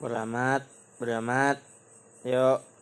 beramat beramat. Yuk.